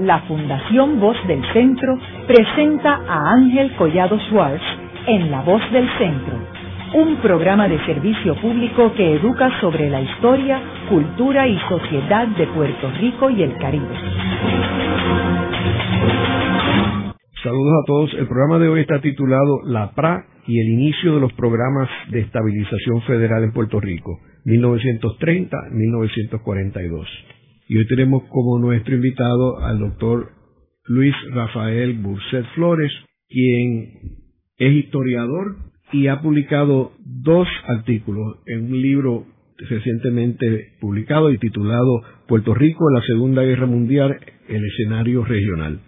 la Fundación Voz del Centro presenta a Ángel Collado Schwartz en La Voz del Centro, un programa de servicio público que educa sobre la historia, cultura y sociedad de Puerto Rico y el Caribe. Saludos a todos. El programa de hoy está titulado La PRA y el inicio de los programas de estabilización federal en Puerto Rico, 1930-1942. Y hoy tenemos como nuestro invitado al doctor Luis Rafael Burset Flores, quien es historiador y ha publicado dos artículos en un libro recientemente publicado y titulado Puerto Rico en la Segunda Guerra Mundial, el escenario regional.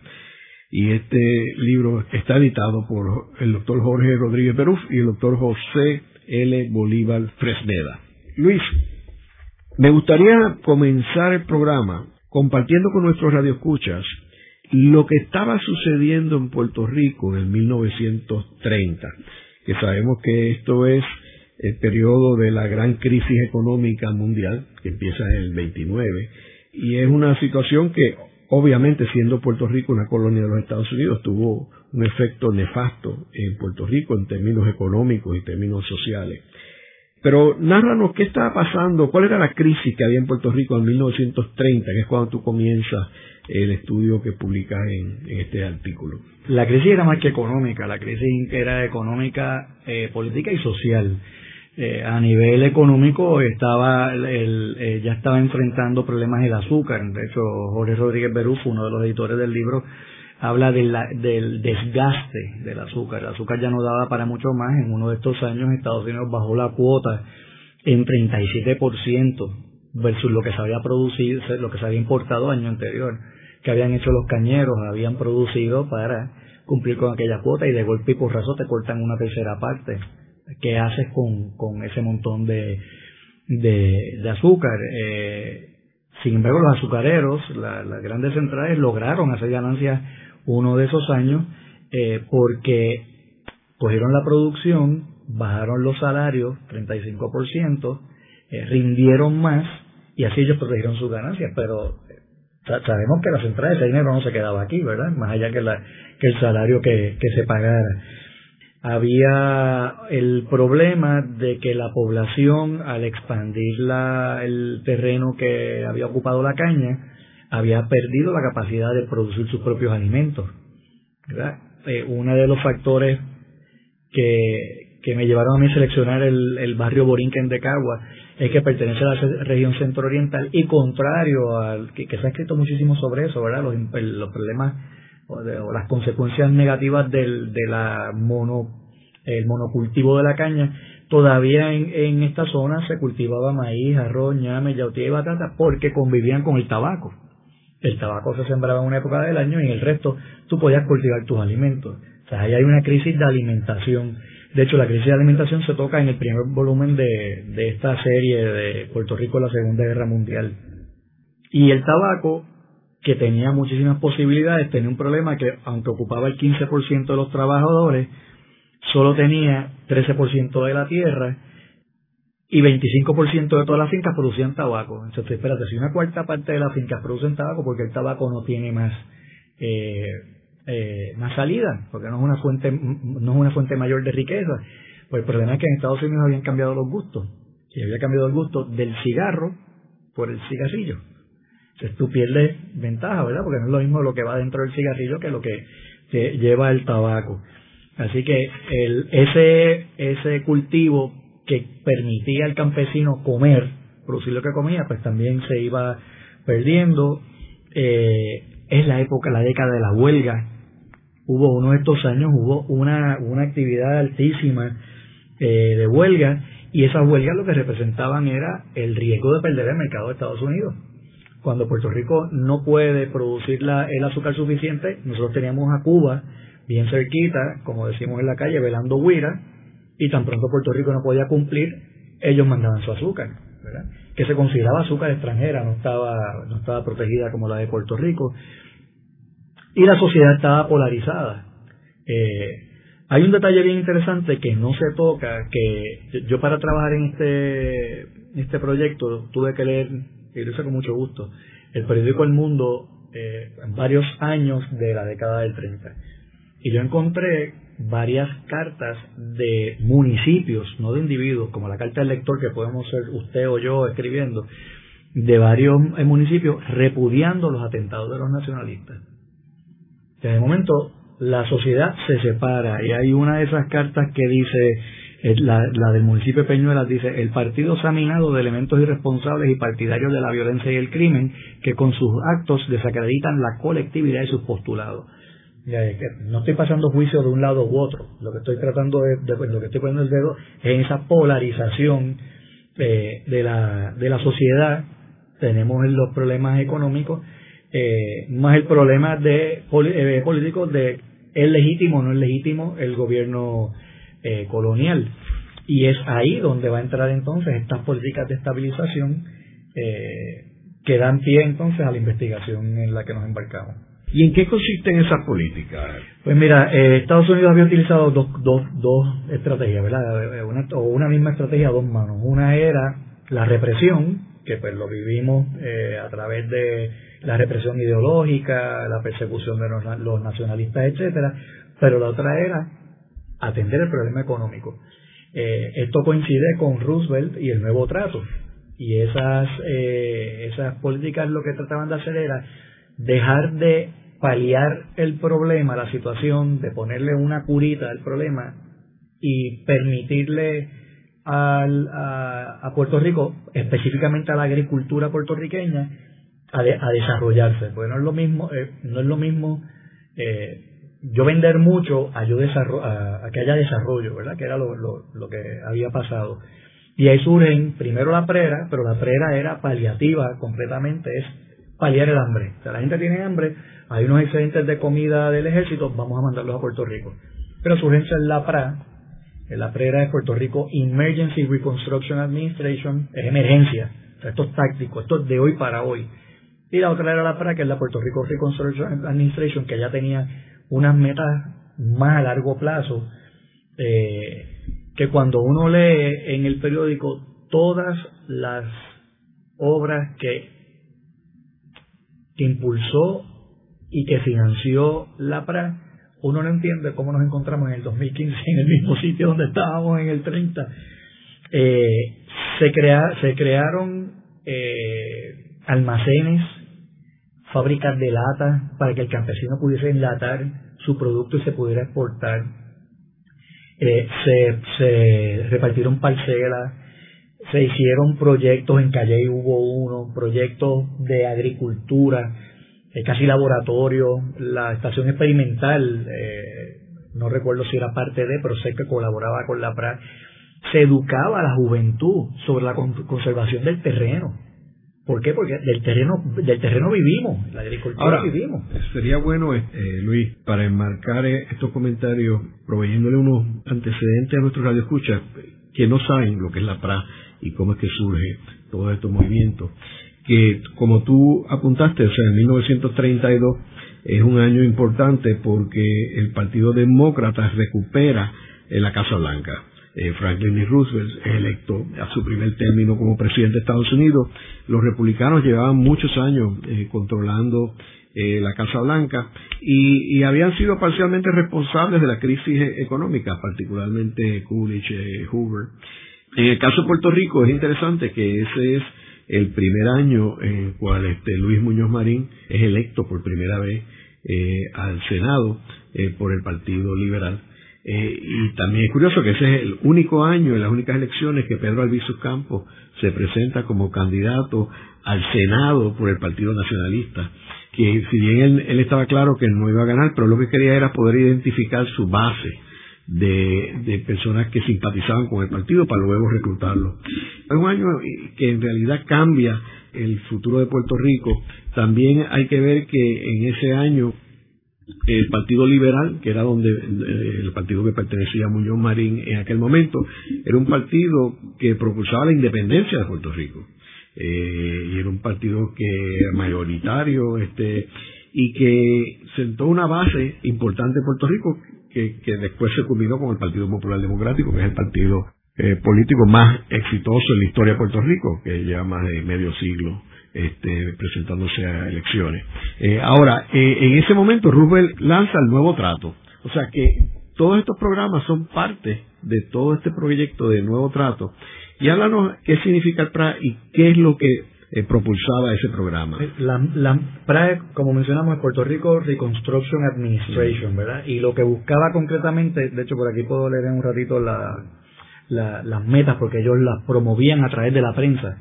Y este libro está editado por el doctor Jorge Rodríguez Perú y el doctor José L. Bolívar Fresneda. Luis, me gustaría comenzar el programa compartiendo con nuestros radioescuchas lo que estaba sucediendo en Puerto Rico en 1930, que sabemos que esto es el periodo de la gran crisis económica mundial, que empieza en el 29, y es una situación que obviamente siendo Puerto Rico una colonia de los Estados Unidos tuvo un efecto nefasto en Puerto Rico en términos económicos y términos sociales. Pero nárranos qué estaba pasando, cuál era la crisis que había en Puerto Rico en 1930, que es cuando tú comienzas el estudio que publicas en, este artículo. La crisis era más que económica, la crisis era económica, eh, política y social. Eh, a nivel económico estaba el, eh, ya estaba enfrentando problemas el azúcar. De hecho, Jorge Rodríguez Berufo, uno de los editores del libro, habla del desgaste del azúcar. El azúcar ya no daba para mucho más. En uno de estos años Estados Unidos bajó la cuota en 37% versus lo que se había producido, lo que se había importado año anterior, que habían hecho los cañeros, habían producido para cumplir con aquella cuota y de golpe y porrazo te cortan una tercera parte. ¿Qué haces con, ese montón de, de, azúcar? Eh, sin embargo, los azucareros, las grandes centrales, lograron hacer ganancias uno de esos años eh, porque cogieron la producción, bajaron los salarios 35%, eh, rindieron más y así ellos protegieron sus ganancias, pero eh, sabemos que las centrales ese dinero no se quedaba aquí, ¿verdad? Más allá que, la, que el salario que, que se pagara. Había el problema de que la población, al expandir la, el terreno que había ocupado la caña, había perdido la capacidad de producir sus propios alimentos. Eh, uno de los factores que, que, me llevaron a mí seleccionar el, el barrio Borinquen de Cagua es que pertenece a la región centro-oriental y contrario al que, se ha escrito muchísimo sobre eso, ¿verdad? Los, los problemas o, las consecuencias negativas del de la mono, el monocultivo de la caña, todavía en, en esta zona se cultivaba maíz, arroz, ñame, yautía y batata porque convivían con el tabaco. El tabaco se sembraba en una época del año y en el resto tú podías cultivar tus alimentos. O sea, ahí hay una crisis de alimentación. De hecho, la crisis de alimentación se toca en el primer volumen de, de esta serie de Puerto Rico en la Segunda Guerra Mundial. Y el tabaco, que tenía muchísimas posibilidades, tenía un problema que, aunque ocupaba el 15% de los trabajadores, solo tenía 13% de la tierra y 25% de todas las fincas producían tabaco. Entonces, espérate, si una cuarta parte de las fincas producen tabaco, porque el tabaco no tiene más eh, eh, más salida, porque no es una fuente no es una fuente mayor de riqueza. Pues el problema es que en Estados Unidos habían cambiado los gustos y había cambiado el gusto del cigarro por el cigarrillo. Entonces tú pierdes ventaja, ¿verdad? Porque no es lo mismo lo que va dentro del cigarrillo que lo que lleva el tabaco. Así que el, ese, ese cultivo que permitía al campesino comer, producir lo que comía, pues también se iba perdiendo. Eh, es la época, la década de la huelga. Hubo uno de estos años, hubo una, una actividad altísima eh, de huelga y esas huelgas lo que representaban era el riesgo de perder el mercado de Estados Unidos. Cuando Puerto Rico no puede producir el azúcar suficiente, nosotros teníamos a Cuba bien cerquita, como decimos en la calle, velando huira, y tan pronto Puerto Rico no podía cumplir, ellos mandaban su azúcar, que se consideraba azúcar extranjera, no estaba, no estaba protegida como la de Puerto Rico, y la sociedad estaba polarizada. Eh, hay un detalle bien interesante que no se toca, que yo para trabajar en este, este proyecto tuve que leer, y lo hice con mucho gusto, el periódico El Mundo eh, en varios años de la década del 30. Y yo encontré varias cartas de municipios, no de individuos, como la carta del lector que podemos ser usted o yo escribiendo, de varios eh, municipios repudiando los atentados de los nacionalistas. En el momento la sociedad se separa y hay una de esas cartas que dice, eh, la, del municipio de Peñuelas dice, el partido se ha minado de elementos irresponsables y partidarios de la violencia y el crimen que con sus actos desacreditan la colectividad y sus postulados. No estoy pasando juicio de un lado u otro. Lo que estoy tratando de, lo que estoy poniendo el dedo es esa polarización eh, de, la, de la sociedad. Tenemos los problemas económicos, eh, más el problema de eh, políticos de es legítimo o no es legítimo el gobierno colonial. Y es ahí donde va a entrar entonces estas políticas de estabilización que dan pie entonces a la investigación en la que nos embarcamos. ¿Y en qué consisten esas políticas? Pues mira, eh, Estados Unidos había utilizado dos, dos, dos estrategias, ¿verdad? Eh, una, o una misma estrategia a dos manos. Una era la represión, que pues lo vivimos eh, a través de la represión ideológica, la persecución de los, nacionalistas, etcétera, pero la otra era atender el problema económico. esto coincide con Roosevelt y el nuevo trato. Y esas, esas políticas lo que trataban de hacer era dejar de paliar el problema, la situación, de ponerle una curita al problema y permitirle al, a, Puerto Rico, específicamente a la agricultura puertorriqueña, a, desarrollarse. Porque no es lo mismo, eh, no es lo mismo eh, yo vender mucho a, yo a, que haya desarrollo, ¿verdad? Que era lo, lo, lo que había pasado. Y ahí surgen primero la prera, pero la prera era paliativa completamente, es paliar el hambre. O sea, la gente tiene hambre, hay unos excedentes de comida del ejército, vamos a mandarlos a Puerto Rico. Pero su urgencia es la PRA, la PRA de Puerto Rico Emergency Reconstruction Administration, es emergencia. O sea, esto es táctico, esto es de hoy para hoy. Y la otra era la PRA, que es la Puerto Rico Reconstruction Administration, que ya tenía unas metas más a largo plazo, eh, que cuando uno lee en el periódico todas las obras que impulsó y que financió la PRA, uno no entiende cómo nos encontramos en el 2015 en el mismo sitio donde estábamos en el 30. Eh, se, crea, se crearon eh, almacenes, fábricas de lata para que el campesino pudiese enlatar su producto y se pudiera exportar. Eh, se repartieron parcelas, se hicieron proyectos, en Calle hubo uno, proyectos de agricultura, eh, casi laboratorio, la estación experimental, eh, no recuerdo si era parte de, pero sé que colaboraba con la PRA, se educaba a la juventud sobre la conservación del terreno. ¿Por qué? Porque del terreno, del terreno vivimos, la agricultura Ahora, vivimos. Sería bueno, eh, Luis, para enmarcar estos comentarios, proveyéndole unos antecedentes a nuestros radioescuchas que no saben lo que es la PRA y cómo es que surge todo estos movimientos. Que como tú apuntaste, o sea, en 1932 es un año importante porque el Partido Demócrata recupera en la Casa Blanca. Eh, Franklin D. Roosevelt es electo a su primer término como presidente de Estados Unidos. Los republicanos llevaban muchos años eh, controlando eh, la Casa Blanca y, y, habían sido parcialmente responsables de la crisis económica, particularmente Coolidge, Hoover. En el caso de Puerto Rico es interesante que ese es el primer año en el cual este Luis Muñoz Marín es electo por primera vez eh, al Senado eh, por el Partido Liberal. Eh, y también es curioso que ese es el único año en las únicas elecciones que Pedro Albizu Campos se presenta como candidato al Senado por el Partido Nacionalista. Que si bien él, él estaba claro que no iba a ganar, pero lo que quería era poder identificar su base de, personas que simpatizaban con el partido para luego reclutarlo. Es un año que en realidad cambia el futuro de Puerto Rico. También hay que ver que en ese año el Partido Liberal, que era donde el partido que pertenecía a Muñoz Marín en aquel momento, era un partido que propulsaba la independencia de Puerto Rico. Eh, y era un partido que mayoritario este y que sentó una base importante en Puerto Rico que, después se culminó con el Partido Popular Democrático, que es el partido eh, político más exitoso en la historia de Puerto Rico, que lleva más de medio siglo este, presentándose a elecciones. Eh, ahora, eh, en ese momento Roosevelt lanza el nuevo trato. O sea que todos estos programas son parte de todo este proyecto de nuevo trato. Y háblanos qué significa el PRA y qué es lo que eh, propulsaba ese programa. La, la PRA, como mencionamos, es Puerto Rico Reconstruction Administration, ¿verdad? Y lo que buscaba concretamente, de hecho por aquí puedo leer en un ratito las metas, porque ellos las promovían a través de la prensa,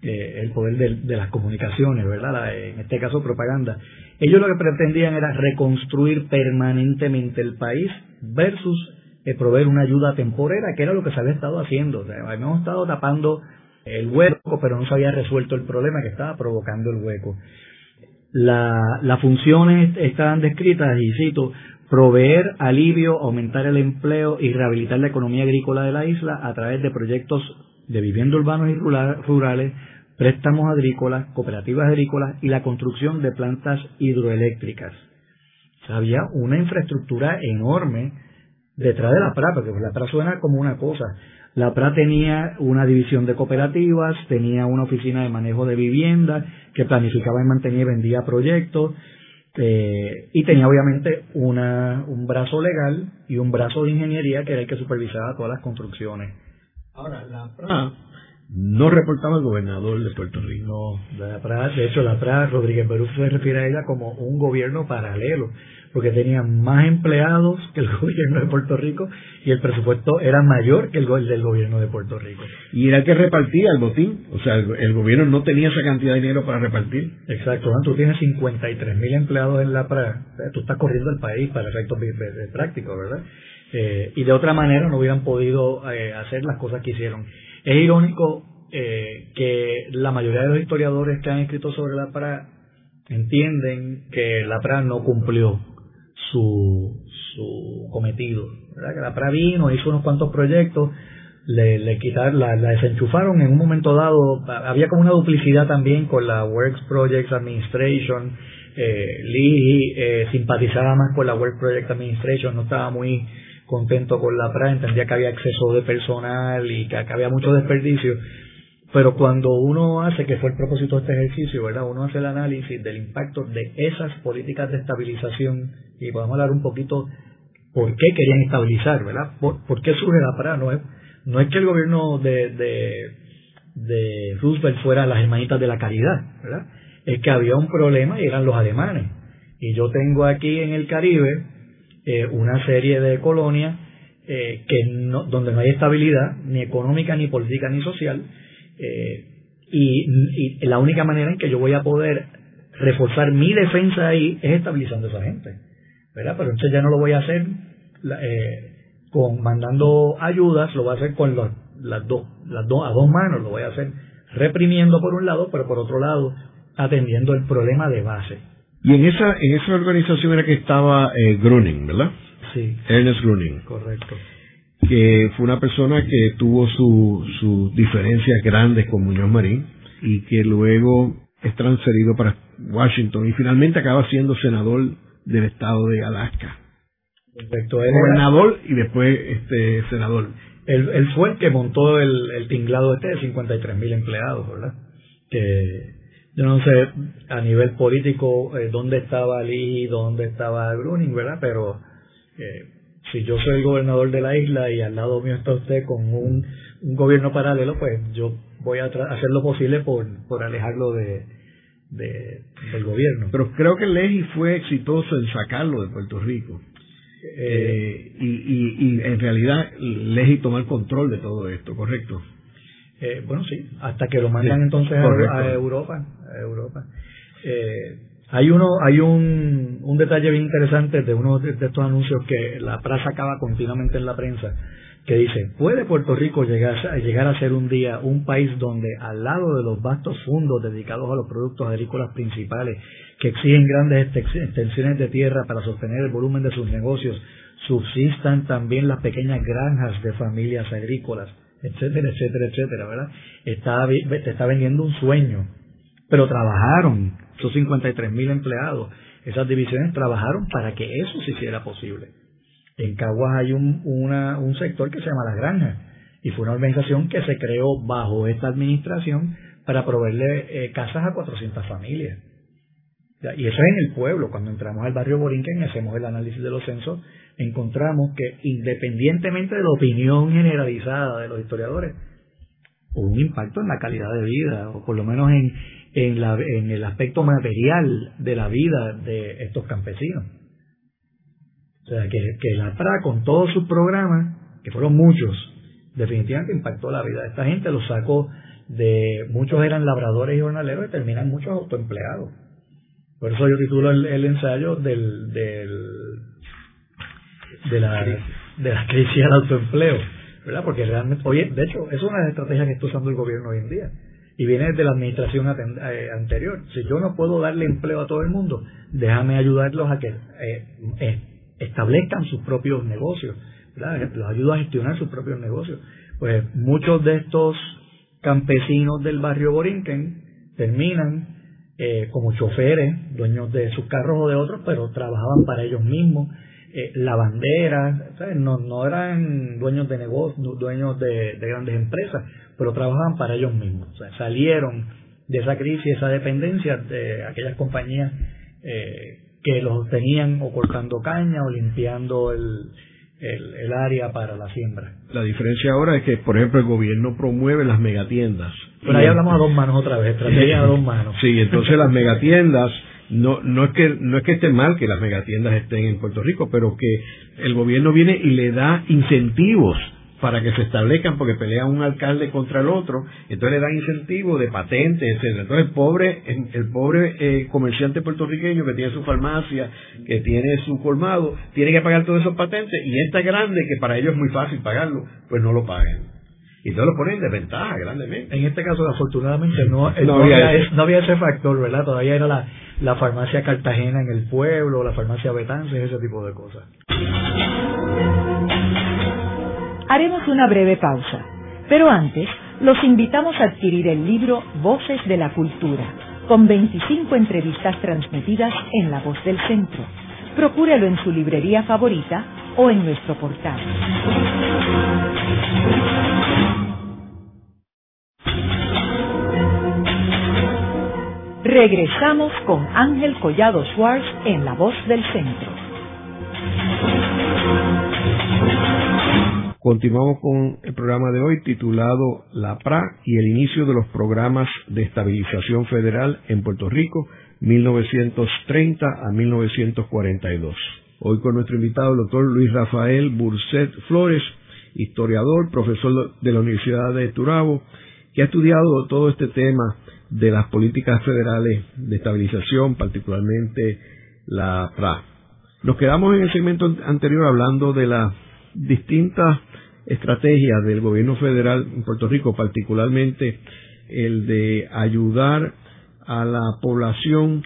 eh, el poder de, las comunicaciones, ¿verdad? en este caso propaganda. Ellos lo que pretendían era reconstruir permanentemente el país versus eh, proveer una ayuda temporera, que era lo que se había estado haciendo. O sea, habíamos estado tapando el hueco, pero no se había resuelto el problema que estaba provocando el hueco. las funciones estaban descritas, y cito, proveer alivio, aumentar el empleo y rehabilitar la economía agrícola de la isla a través de proyectos de vivienda urbanos y rurales, préstamos agrícolas, cooperativas agrícolas y la construcción de plantas hidroeléctricas. había una infraestructura enorme detrás de la PRA, porque la PRA suena como una cosa, la PRA tenía una división de cooperativas, tenía una oficina de manejo de vivienda que planificaba y mantenía y vendía proyectos, eh, y tenía obviamente una, un brazo legal y un brazo de ingeniería que era el que supervisaba todas las construcciones. Ahora, la PRA no reportaba al gobernador de Puerto Rico. No, la PRA, de hecho, la PRA, Rodríguez Perú se refiere a ella como un gobierno paralelo porque tenían más empleados que el gobierno de Puerto Rico y el presupuesto era mayor que el del gobierno de Puerto Rico. Y era el que repartía el botín, o sea, el, gobierno no tenía esa cantidad de dinero para repartir. Exacto, tú tienes 53 mil empleados en la PRA, tú estás corriendo el país para efectos prácticos, ¿verdad? Eh, y de otra manera no hubieran podido eh, hacer las cosas que hicieron. Es irónico eh, que la mayoría de los historiadores que han escrito sobre la PRA entienden que la PRA no cumplió su, su cometido. ¿verdad? Que la PRA vino, hizo unos cuantos proyectos, le, le quitaron, la, desenchufaron en un momento dado. Había como una duplicidad también con la Works Projects Administration. Eh, Lee eh, simpatizaba más con la Works Project Administration, no estaba muy contento con la PRA, entendía que había exceso de personal y que, que había mucho desperdicio. Pero cuando uno hace, que fue el propósito de este ejercicio, ¿verdad? Uno hace el análisis del impacto de esas políticas de estabilización y podemos hablar un poquito por qué querían estabilizar, ¿verdad? ¿Por, qué surge la parada? No es, no es que el gobierno de, de, Roosevelt fuera las hermanitas de la caridad, ¿verdad? Es que había un problema y eran los alemanes. Y yo tengo aquí en el Caribe eh, una serie de colonias eh, que donde no hay estabilidad, ni económica, ni política, ni social. Eh, y, y la única manera en que yo voy a poder reforzar mi defensa ahí es estabilizando a esa gente. ¿verdad? Pero entonces ya no lo voy a hacer eh, con mandando ayudas, lo voy a hacer con las dos, las dos a dos manos, lo voy a hacer reprimiendo por un lado, pero por otro lado atendiendo el problema de base. Y en esa en esa organización era que estaba eh, Gruning, ¿verdad? Sí. Ernest Gruning. Correcto. Que fue una persona que tuvo sus diferencias grandes con Muñoz Marín y que luego es transferido para Washington y finalmente acaba siendo senador del estado de Alaska. Perfecto. Gobernador y después este senador. Él, fue el que montó el, tinglado este de 53 mil empleados, ¿verdad? Que yo no sé a nivel político eh, dónde estaba Lee, dónde estaba Bruning, ¿verdad? Pero eh, si yo soy el gobernador de la isla y al lado mío está usted con un, gobierno paralelo, pues yo voy a hacer lo posible por, por alejarlo de, de, del gobierno. Pero creo que Leji fue exitoso en sacarlo de Puerto Rico. Eh, y, y, y, en realidad Leji tomó el control de todo esto, ¿correcto? Eh, bueno, sí, hasta que lo mandan entonces a, Europa. A Europa. Eh, hay uno, hay un, un detalle bien interesante de uno de, estos anuncios que la prasa acaba continuamente en la prensa que dice, ¿puede Puerto Rico llegar llegar a ser un día un país donde al lado de los vastos fondos dedicados a los productos agrícolas principales que exigen grandes extensiones de tierra para sostener el volumen de sus negocios, subsistan también las pequeñas granjas de familias agrícolas, etcétera, etcétera, etcétera, ¿verdad? Está, te está vendiendo un sueño, pero trabajaron, esos 53 mil empleados, esas divisiones trabajaron para que eso se hiciera posible. En Caguas hay un, un sector que se llama La Granja y fue una organización que se creó bajo esta administración para proveerle eh, casas a 400 familias. Y eso es en el pueblo. Cuando entramos al barrio Borinquen y hacemos el análisis de los censos, encontramos que independientemente de la opinión generalizada de los historiadores, hubo un impacto en la calidad de vida, o por lo menos en, en, la, en el aspecto material de la vida de estos campesinos. O sea, que, que la PRA con todos sus programas, que fueron muchos, definitivamente impactó la vida de esta gente, los sacó de, muchos eran labradores y jornaleros y terminan muchos autoempleados. Por eso yo titulo el, ensayo del, del, de, la, de la crisis del autoempleo, ¿verdad? Porque realmente, oye, de hecho, es una de las estrategias que está usando el gobierno hoy en día y viene de la administración eh, anterior. Si yo no puedo darle empleo a todo el mundo, déjame ayudarlos a que eh, eh, establezcan sus propios negocios, ¿verdad? los ayudo a gestionar sus propios negocios. Pues muchos de estos campesinos del barrio Borinquen terminan eh, como choferes, dueños de sus carros o de otros, pero trabajaban para ellos mismos, eh, lavanderas, No, no eran dueños de negocios, dueños de, grandes empresas, pero trabajaban para ellos mismos. O sea, salieron de esa crisis, esa dependencia de aquellas compañías eh, que los tenían o cortando caña o limpiando el, el, área para la siembra. La diferencia ahora es que, por ejemplo, el gobierno promueve las megatiendas. Pero ahí hablamos a dos manos otra vez, estrategia a dos manos. Sí, entonces las megatiendas no no es que no es que esté mal que las megatiendas estén en Puerto Rico, pero que el gobierno viene y le da incentivos para que se establezcan porque pelea un alcalde contra el otro, entonces le dan incentivos de patentes, etcétera. Entonces el pobre, el pobre eh, comerciante puertorriqueño que tiene su farmacia, que tiene su colmado, tiene que pagar todos esos patentes y esta grande que para ellos es muy fácil pagarlo, pues no lo pagan. Y entonces lo ponen de desventaja grandemente. En este caso, afortunadamente, no, no, había, no, había, ese factor, ¿verdad? Todavía era la, la farmacia Cartagena en el pueblo, la farmacia Betances, ese tipo de cosas. Haremos una breve pausa, pero antes los invitamos a adquirir el libro Voces de la Cultura, con 25 entrevistas transmitidas en La Voz del Centro. Procúrelo en su librería favorita o en nuestro portal. Regresamos con Ángel Collado Schwartz en La Voz del Centro. Continuamos con el programa de hoy titulado La PRA y el inicio de los programas de estabilización federal en Puerto Rico 1930 a 1942. Hoy con nuestro invitado el doctor Luis Rafael Burset Flores, historiador, profesor de la Universidad de Turabo, que ha estudiado todo este tema de las políticas federales de estabilización, particularmente la PRA. Nos quedamos en el segmento anterior hablando de las distintas estrategias del gobierno federal en Puerto Rico, particularmente el de ayudar a la población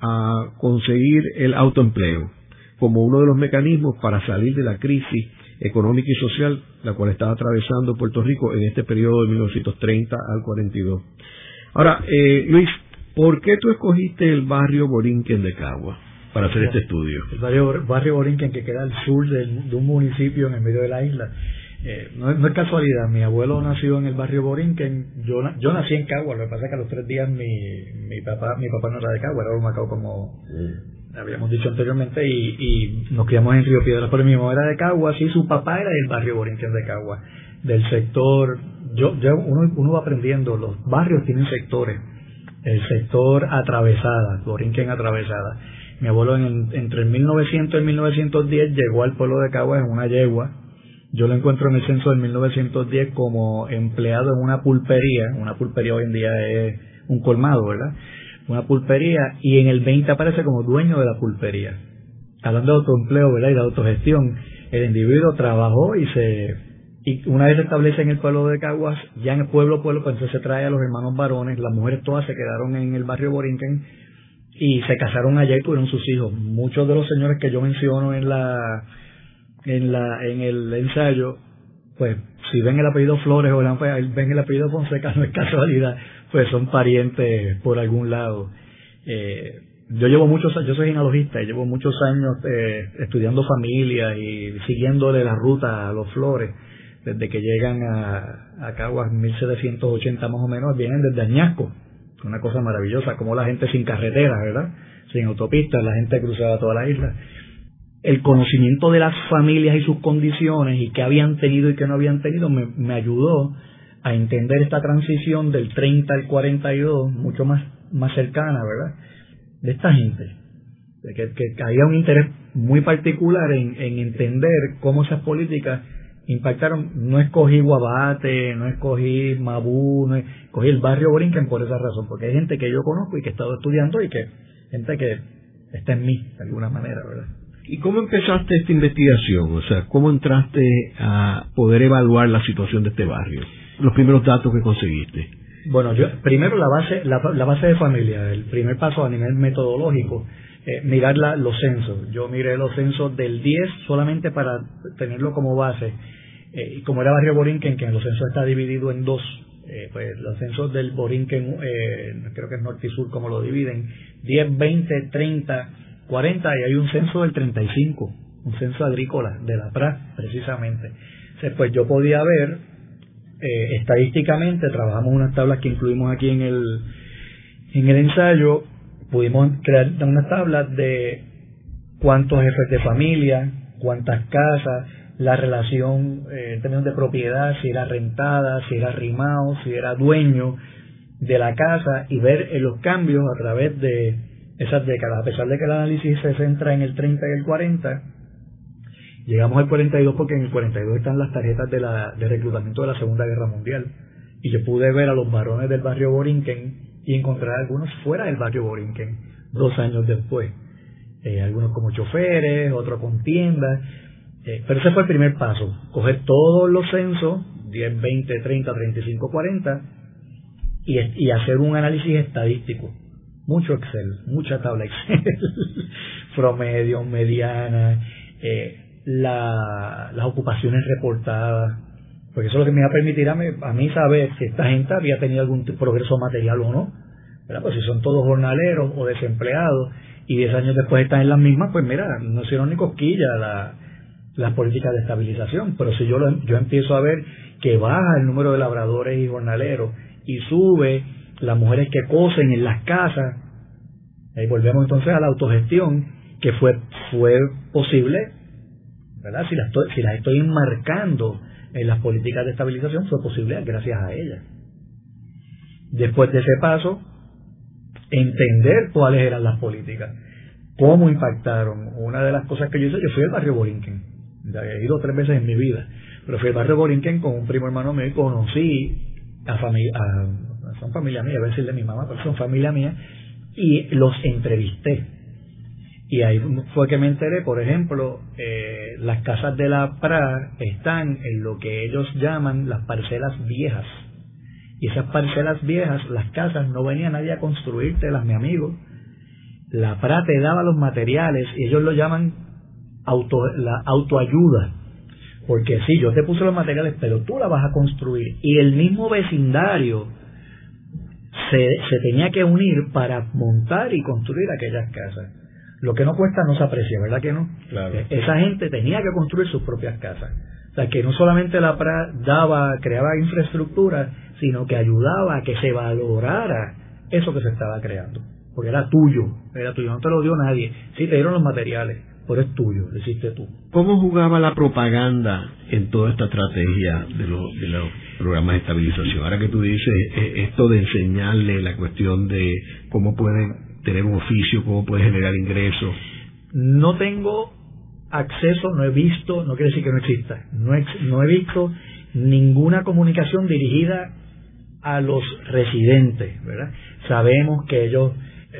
a conseguir el autoempleo como uno de los mecanismos para salir de la crisis económica y social la cual estaba atravesando Puerto Rico en este periodo de 1930 al 42. Ahora, eh, Luis, ¿por qué tú escogiste el barrio Borinquen de Cagua para hacer este estudio? El barrio, barrio Borinquen que queda al sur de un municipio en el medio de la isla eh, no, es casualidad, mi abuelo nació en el barrio Borinquen, yo, yo nací en Cagua, lo que pasa es que a los tres días mi, mi papá mi papá no era de Cagua, era de Macao como habíamos dicho anteriormente y, y nos criamos en Río Piedra, pero mi mamá era de Cagua, sí, su papá era del barrio Borinquen de Cagua, del sector, yo, yo uno, uno va aprendiendo, los barrios tienen sectores, el sector atravesada, Borinquen atravesada. Mi abuelo en, entre el 1900 y el 1910 llegó al pueblo de Cagua en una yegua, yo lo encuentro en el censo del 1910 como empleado en una pulpería, una pulpería hoy en día es un colmado, ¿verdad? Una pulpería y en el 20 aparece como dueño de la pulpería. Hablando de autoempleo, ¿verdad? Y de autogestión, el individuo trabajó y se y una vez se establece en el pueblo de Caguas, ya en el pueblo, pueblo, pues entonces se trae a los hermanos varones, las mujeres todas se quedaron en el barrio Borinquen y se casaron allá y tuvieron sus hijos. Muchos de los señores que yo menciono en la en, la, en el ensayo, pues si ven el apellido Flores o ven el apellido Fonseca, no es casualidad, pues son parientes por algún lado. Eh, yo llevo muchos yo soy genealogista y llevo muchos años eh, estudiando familia y siguiéndole la ruta a los Flores desde que llegan a, a Caguas 1780 más o menos, vienen desde Añasco. Una cosa maravillosa, como la gente sin carretera, ¿verdad? Sin autopistas, la gente cruzaba toda la isla. El conocimiento de las familias y sus condiciones y qué habían tenido y qué no habían tenido me ayudó a entender esta transición del 30 al 42 mucho más, más cercana, ¿verdad? De esta gente. De que, había un interés muy particular en, en entender cómo esas políticas impactaron. No escogí Guabate, no escogí Mabú, no escogí el barrio Borinquen por esa razón, porque hay gente que yo conozco y que he estado estudiando y que, gente que está en mí, de alguna manera, ¿verdad? ¿Y cómo empezaste esta investigación? O sea, ¿cómo entraste a poder evaluar la situación de este barrio? Los primeros datos que conseguiste. Bueno, yo primero la base, la, base de familia, el primer paso a nivel metodológico, eh, mirar la, los censos. Yo miré los censos del 10 solamente para tenerlo como base. Eh, y como era barrio Borinquen, que en los censos está dividido en dos, eh, pues los censos del Borinquen, eh, creo que es norte y sur como lo dividen, 10, 20, 30, 40 y hay un censo del 35, un censo agrícola de la PRA precisamente. pues yo podía ver eh, estadísticamente, trabajamos unas tablas que incluimos aquí en el, en el ensayo, pudimos crear unas tablas de cuántos jefes de familia, cuántas casas, la relación eh, en términos de propiedad, si era rentada, si era arrimado, si era dueño de la casa y ver los cambios a través de esas décadas. A pesar de que el análisis se centra en el 30 y el 40, llegamos al 42 porque en el 42 están las tarjetas de, la, de reclutamiento de la Segunda Guerra Mundial. Y yo pude ver a los varones del barrio Borinquen y encontrar algunos fuera del barrio Borinquen dos años después. Eh, algunos como choferes, otros con tiendas. Eh, pero ese fue el primer paso, coger todos los censos, 10, 20, 30, 35, 40, y, y hacer un análisis estadístico. Mucho Excel, mucha tabla Excel, promedio, mediana, eh, la, las ocupaciones reportadas, porque eso es lo que me va a permitir a mí, saber si esta gente había tenido algún progreso material o no. ¿verdad? Pues si son todos jornaleros o desempleados y 10 años después están en las mismas, pues mira, no hicieron ni cosquilla la, las políticas de estabilización. Pero si yo, lo, yo empiezo a ver que baja el número de labradores y jornaleros y sube las mujeres que cosen en las casas, ahí volvemos entonces a la autogestión, que fue, fue posible, ¿verdad? Si las, si las estoy enmarcando en las políticas de estabilización, fue posible gracias a ellas. Después de ese paso, entender cuáles eran las políticas, cómo impactaron. Una de las cosas que yo hice, yo fui al barrio Borinquen, he ido tres veces en mi vida, pero fui al barrio Borinquen con un primo hermano mío y conocí a familia, son familia mía, voy a decirle a mi mamá, pero son familia mía, y los entrevisté. Y ahí fue que me enteré, por ejemplo, eh, las casas de la PRA están en lo que ellos llaman las parcelas viejas. Y esas parcelas viejas, las casas, no venía nadie a construírtelas, mi amigo. La PRA te daba los materiales y ellos lo llaman auto, la autoayuda. Porque sí, yo te puse los materiales, pero tú la vas a construir. Y el mismo vecindario se, se tenía que unir para montar y construir aquellas casas. Lo que no cuesta no se aprecia, ¿verdad que no? Claro. Esa gente tenía que construir sus propias casas. O sea, que no solamente la PRA daba, creaba infraestructura, sino que ayudaba a que se valorara eso que se estaba creando. Porque era tuyo, era tuyo, no te lo dio nadie. Sí te dieron los materiales, pero es tuyo, lo hiciste tú. ¿Cómo jugaba la propaganda en toda esta estrategia de, de los programas de estabilización? Ahora que tú dices eh, esto de enseñarle la cuestión de cómo pueden tener un oficio, cómo pueden generar ingresos. No tengo acceso, no he visto, no quiere decir que no exista, no, no he visto ninguna comunicación dirigida a los residentes, ¿verdad? Sabemos que ellos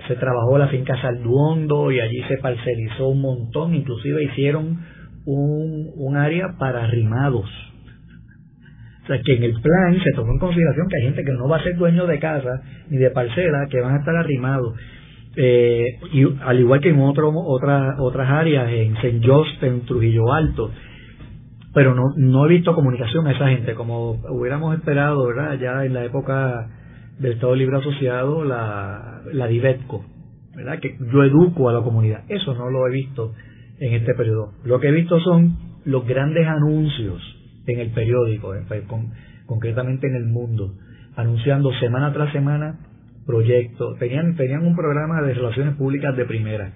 se trabajó la finca Salduondo y allí se parcelizó un montón, inclusive hicieron un, un área para arrimados. O sea, que en el plan se tomó en consideración que hay gente que no va a ser dueño de casa ni de parcela, que van a estar arrimados. Eh, y al igual que en otro, otras otras áreas, en St. Just, en Trujillo Alto, pero no, no he visto comunicación a esa gente como hubiéramos esperado, ¿verdad? Ya en la época del Estado Libre Asociado, la, la DIVETCO, ¿verdad? Que yo educo a la comunidad. Eso no lo he visto en este periodo. Lo que he visto son los grandes anuncios en el periódico, concretamente en el mundo, anunciando semana tras semana proyectos. Tenían, tenían un programa de relaciones públicas de primera.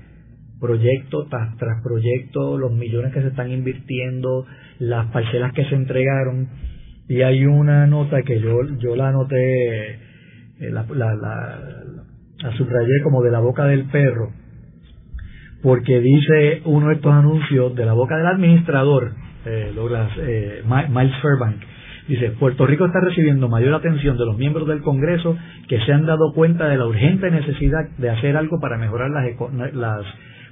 Proyecto tras, tras proyecto, los millones que se están invirtiendo, las parcelas que se entregaron. Y hay una nota que yo, yo la anoté, eh, la, la, la, la subrayé como de la boca del perro, porque dice uno de estos anuncios de la boca del administrador, eh, eh, Miles Fairbank, dice, Puerto Rico está recibiendo mayor atención de los miembros del Congreso que se han dado cuenta de la urgente necesidad de hacer algo para mejorar las, las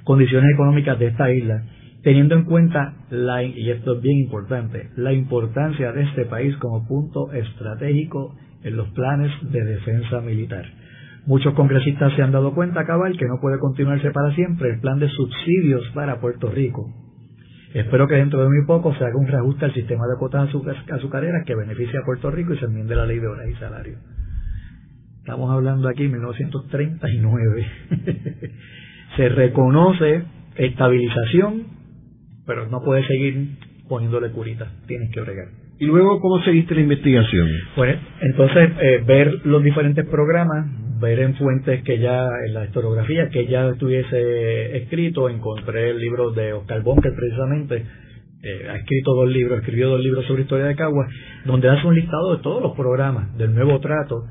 condiciones económicas de esta isla, teniendo en cuenta, la, y esto es bien importante, la importancia de este país como punto estratégico en los planes de defensa militar. Muchos congresistas se han dado cuenta, cabal, que no puede continuarse para siempre el plan de subsidios para Puerto Rico. Espero que dentro de muy poco se haga un reajuste al sistema de cuotas azucareras que beneficie a Puerto Rico y se enmiende la ley de horas y salarios. Estamos hablando aquí de 1939. se reconoce estabilización, pero no puede seguir poniéndole curitas. Tienes que bregar. ¿Y luego cómo seguiste la investigación? Bueno, entonces eh, ver los diferentes programas, ver en fuentes que ya, en la historiografía que ya estuviese escrito, encontré el libro de Oscar Bonker precisamente, eh, ha escrito dos libros, escribió dos libros sobre historia de Caguas, donde hace un listado de todos los programas del nuevo trato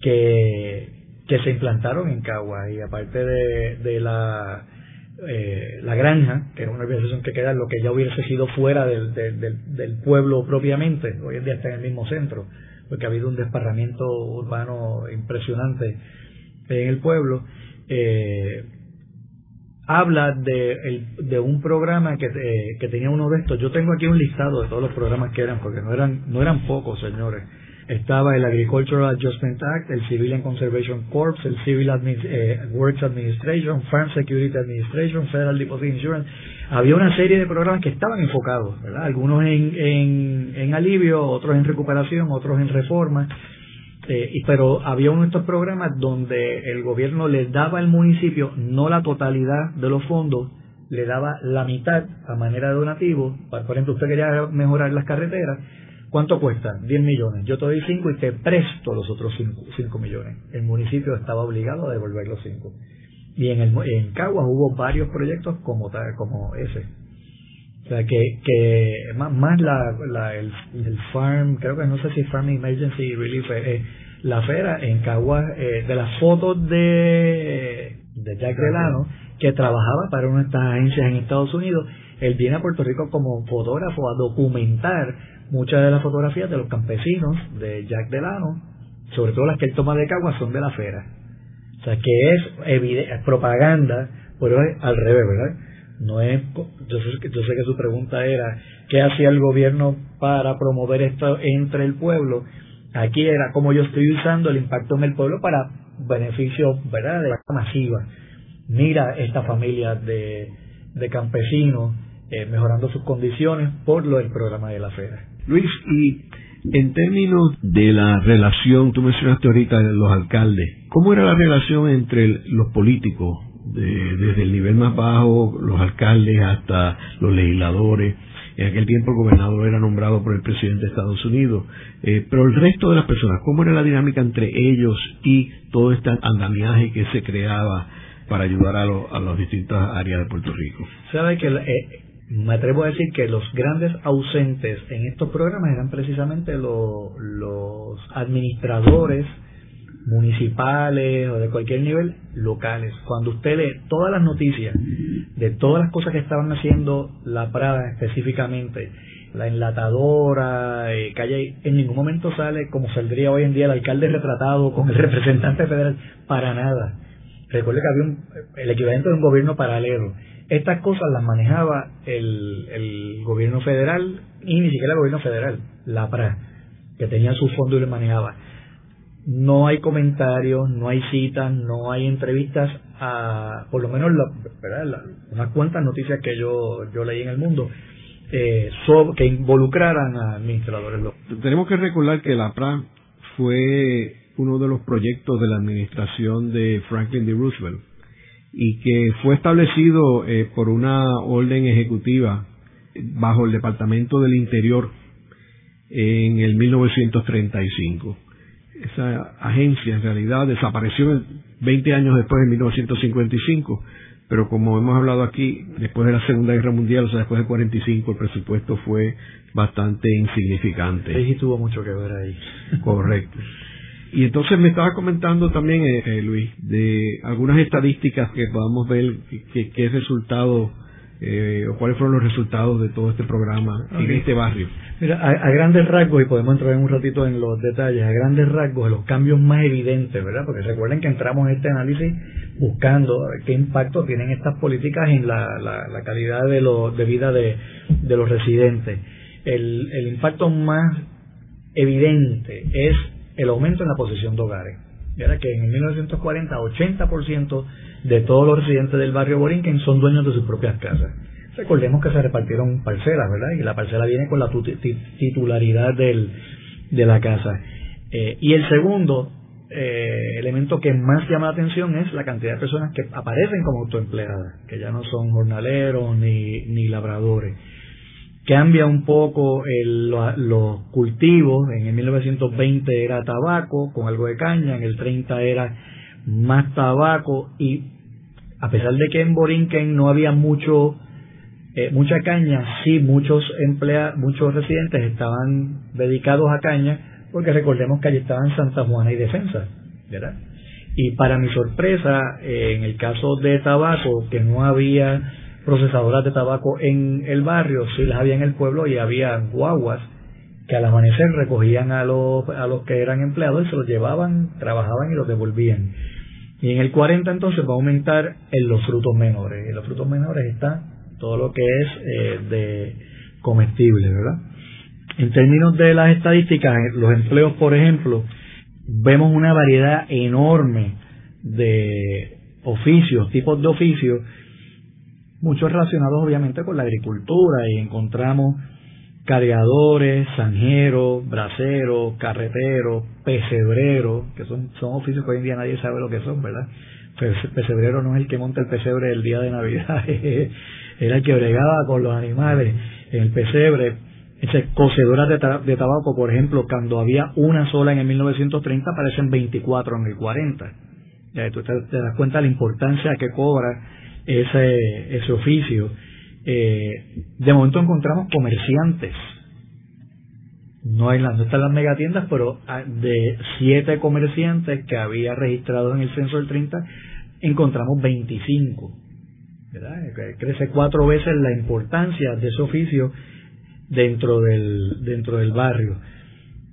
que, que se implantaron en Caguas y aparte de, la eh, la granja, que es una organización que queda lo que ya hubiese sido fuera del, del, pueblo propiamente, hoy en día está en el mismo centro, porque ha habido un desparramiento urbano impresionante en el pueblo, eh, habla de, de un programa que, eh, que tenía uno de estos. Yo tengo aquí un listado de todos los programas que eran, porque no eran, no eran pocos, señores estaba el Agricultural Adjustment Act, el Civilian Conservation Corps, el Civil eh, Works Administration, Farm Security Administration, Federal Deposit Insurance. Había una serie de programas que estaban enfocados, ¿verdad? Algunos en, en, en alivio, otros en recuperación, otros en reforma. Eh, pero había uno de estos programas donde el gobierno le daba al municipio no la totalidad de los fondos, le daba la mitad a manera de donativo. Por ejemplo, usted quería mejorar las carreteras, ¿Cuánto cuesta? 10 millones. Yo te doy 5 y te presto los otros 5 millones. El municipio estaba obligado a devolver los 5. Y en, el, en Caguas hubo varios proyectos como, como ese. O sea, que, que más, más la, la el, Farm, creo que no sé si Farm Emergency Relief, eh, la fera en Caguas, eh, de las fotos de, de Jack Delano, que trabajaba para una de estas agencias en Estados Unidos, él viene a Puerto Rico como fotógrafo a documentar muchas de las fotografías de los campesinos de Jack Delano, sobre todo las que él toma de Caguas, son de la fera. O sea, que es, propaganda, pero es al revés, ¿verdad? No es, yo sé, yo sé que su pregunta era, ¿qué hacía el gobierno para promover esto entre el pueblo? Aquí era como yo estoy usando el impacto en el pueblo para beneficio, ¿verdad?, de masiva. Mira esta familia de, de campesinos eh, mejorando sus condiciones por lo del programa de la fera. Luis, y en términos de la relación, tú mencionaste ahorita los alcaldes, ¿cómo era la relación entre los políticos, desde el nivel más bajo, los alcaldes hasta los legisladores? En aquel tiempo el gobernador era nombrado por el presidente de Estados Unidos, eh, pero el resto de las personas, ¿cómo era la dinámica entre ellos y todo este andamiaje que se creaba para ayudar a, a las distintas áreas de Puerto Rico? Sabe que eh, me atrevo a decir que los grandes ausentes en estos programas eran precisamente los administradores municipales o de cualquier nivel locales. Cuando usted lee todas las noticias de todas las cosas que estaban haciendo la Prada específicamente, la enlatadora, eh, calle, en ningún momento sale como saldría hoy en día el alcalde retratado con el representante federal, para nada. Recuerde que había un, el equivalente de un gobierno paralelo estas cosas las manejaba el, el gobierno federal y ni siquiera el gobierno federal, la PRA, que tenía su fondo y lo manejaba. No hay comentarios, no hay citas, no hay entrevistas a, por lo menos, la, unas cuantas noticias que yo, yo leí en el mundo, eh, que involucraran a administradores locales. Tenemos que recordar que la PRA fue uno de los proyectos de la administración de Franklin D. Roosevelt y que fue establecido eh, por una orden ejecutiva bajo el Departamento del Interior en el 1935. Esa agencia en realidad desapareció 20 años después, en 1955, pero como hemos hablado aquí, después de la Segunda Guerra Mundial, o sea, después de 45, el presupuesto fue bastante insignificante. Sí, tuvo mucho que ver ahí. Correcto. Y entonces me estaba comentando también, eh, eh, Luis, de algunas estadísticas que podamos ver qué resultado eh, o cuáles fueron los resultados de todo este programa en este barrio. Mira, a, grandes rasgos, y podemos entrar en un ratito en los detalles, a grandes rasgos, los cambios más evidentes, ¿verdad? Porque recuerden que entramos en este análisis buscando qué impacto tienen estas políticas en la, la, calidad de, lo, de vida de, de los residentes. El, el impacto más evidente es el aumento en la posesión de hogares. Que en 1940 80% de todos los residentes del barrio Borinquen son dueños de sus propias casas. Recordemos que se repartieron parcelas, ¿verdad? Y la parcela viene con la titularidad del, de la casa. Eh, y el segundo eh, elemento que más llama la atención es la cantidad de personas que aparecen como autoempleadas, que ya no son jornaleros ni, ni labradores. Cambia un poco el, los cultivos, en el 1920 era tabaco con algo de caña, en el 30 era más tabaco y a pesar de que en Borinquen no había mucho eh, mucha caña, sí muchos emplea, muchos residentes estaban dedicados a caña, porque recordemos que allí estaban Santa Juana y Defensa, ¿verdad? Y para mi sorpresa, en el caso de tabaco, que no había procesadoras de tabaco en el barrio, sí las había en el pueblo y había guaguas que al amanecer recogían a los, a los que eran empleados y se los llevaban, trabajaban y los devolvían. Y en el 40 entonces va a aumentar en los frutos menores. En los frutos menores está todo lo que es eh, de comestible, ¿verdad? En términos de las estadísticas, los empleos, por ejemplo, vemos una variedad enorme de oficios, tipos de oficios, muchos relacionados obviamente con la agricultura y encontramos cargadores, zanjeros, braceros, carreteros, pesebreros, que son, son oficios que hoy en día nadie sabe lo que son, ¿verdad? Pesebrero no es el que monta el pesebre el día de Navidad, era el que bregaba con los animales en el pesebre. Ese, cocedoras de, de, tabaco, por ejemplo, cuando había una sola en el 1930, aparecen 24 en el 40. Ya, tú te, das cuenta de la importancia que cobra ese, ese oficio. Eh, de momento encontramos comerciantes. No, hay no están las megatiendas, pero ah, de siete comerciantes que había registrado en el censo del 30, encontramos 25. Crece cuatro veces la importancia de ese oficio dentro del, dentro del barrio.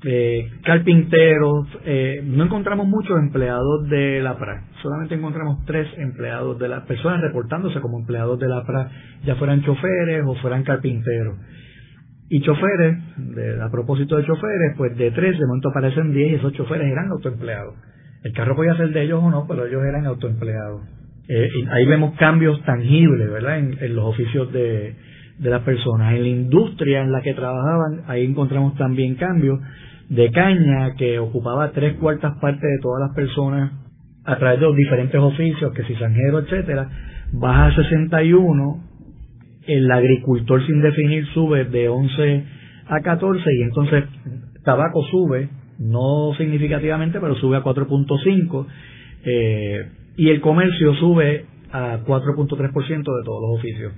Eh, carpinteros, eh, no encontramos muchos empleados de la PRA, solamente encontramos tres empleados de la personas reportándose como empleados de la PRA, ya fueran choferes o fueran carpinteros. Y choferes, a propósito de choferes, pues de tres de momento aparecen diez y esos choferes eran autoempleados. El carro podía ser de ellos o no, pero ellos eran autoempleados. Eh, ahí vemos cambios tangibles, ¿verdad? En, los oficios de, de las personas. En la industria en la que trabajaban, ahí encontramos también cambios de caña que ocupaba tres cuartas partes de todas las personas a través de los diferentes oficios, que si zanjero, etcétera, baja a 61, el agricultor sin definir sube de 11 a 14 y entonces tabaco sube, no significativamente, pero sube a 4.5 eh, y el comercio sube a 4.3% de todos los oficios.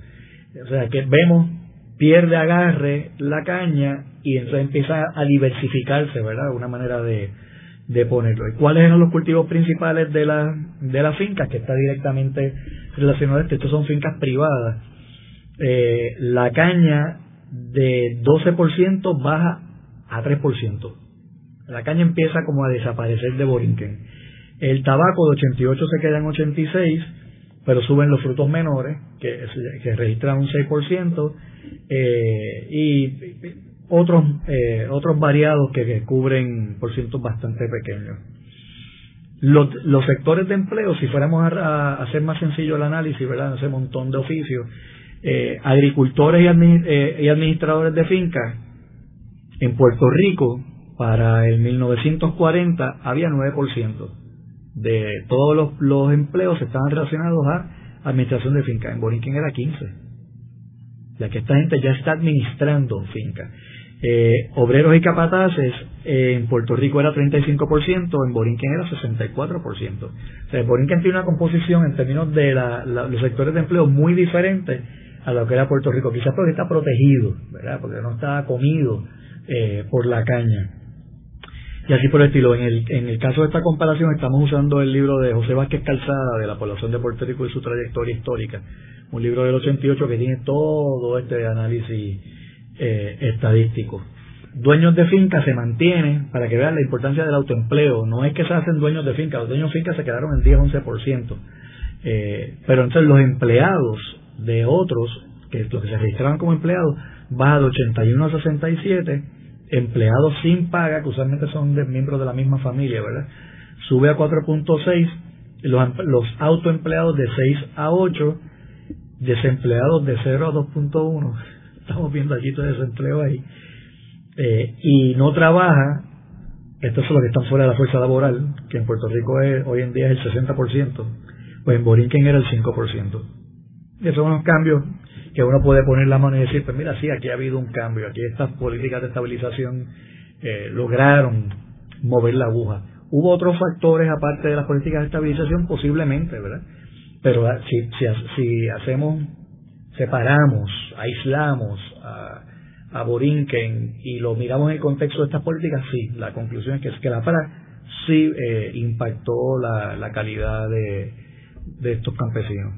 O sea que vemos, pierde agarre la caña y entonces empieza a diversificarse, ¿verdad? Una manera de, de ponerlo. ¿Y cuáles eran los cultivos principales de la, de la finca? Que está directamente relacionado a esto. Estos son fincas privadas. Eh, la caña de 12% baja a 3%. La caña empieza como a desaparecer de Borinquen. El tabaco de 88 se queda en 86, pero suben los frutos menores, que, registran un 6%, eh, y otros, eh, otros variados que, cubren por cientos bastante pequeños. Los, los, sectores de empleo, si fuéramos a, hacer más sencillo el análisis, ¿verdad? Ese montón de oficios, eh, agricultores y, eh, y, administradores de fincas, en Puerto Rico, para el 1940, había 9% de todos los, los empleos estaban relacionados a administración de fincas. En Borinquen era 15%. Ya que esta gente ya está administrando fincas. Eh, obreros y capataces en Puerto Rico era 35%, en Borinquen era 64%. O sea, Borinquen tiene una composición en términos de los sectores de empleo muy diferente a lo que era Puerto Rico. Quizás porque está protegido, ¿verdad? Porque no está comido eh, por la caña. Y así por el estilo. En el, en el caso de esta comparación estamos usando el libro de José Vázquez Calzada de la población de Puerto Rico y su trayectoria histórica. Un libro del 88 que tiene todo este análisis eh, estadístico. Dueños de finca se mantienen, para que vean la importancia del autoempleo, no es que se hacen dueños de finca, los dueños de finca se quedaron en 10-11%, eh, pero entonces los empleados de otros, que los que se registraban como empleados, baja de 81 a 67, empleados sin paga, que usualmente son de miembros de la misma familia, ¿verdad? Sube a 4.6, los, los autoempleados de 6 a 8, desempleados de 0 a 2.1 estamos viendo allí todo desempleo ahí, eh, y no trabaja, estos son los que están fuera de la fuerza laboral, que en Puerto Rico es, hoy en día es el 60%, pues en Borinquen era el 5%. Y esos son los cambios que uno puede poner la mano y decir, pues mira, sí, aquí ha habido un cambio, aquí estas políticas de estabilización eh, lograron mover la aguja. Hubo otros factores aparte de las políticas de estabilización, posiblemente, ¿verdad? Pero ah, si, si, hacemos separamos, aislamos a, a Borinquen y lo miramos en el contexto de estas políticas, sí, la conclusión es que, es que la PRA sí eh, impactó la, la calidad de, de estos campesinos.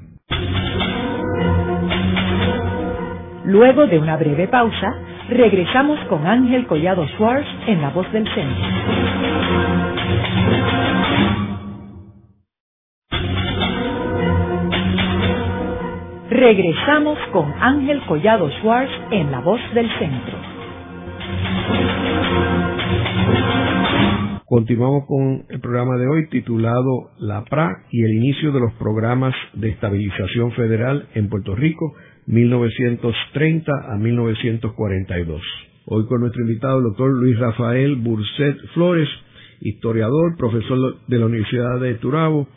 Luego de una breve pausa, regresamos con Ángel Collado Schwartz en La Voz del Centro. Regresamos con Ángel Collado Schwartz en La Voz del Centro. Continuamos con el programa de hoy titulado La PRA y el inicio de los programas de estabilización federal en Puerto Rico 1930 a 1942. Hoy con nuestro invitado el doctor Luis Rafael Burset Flores, historiador, profesor de la Universidad de Turabo,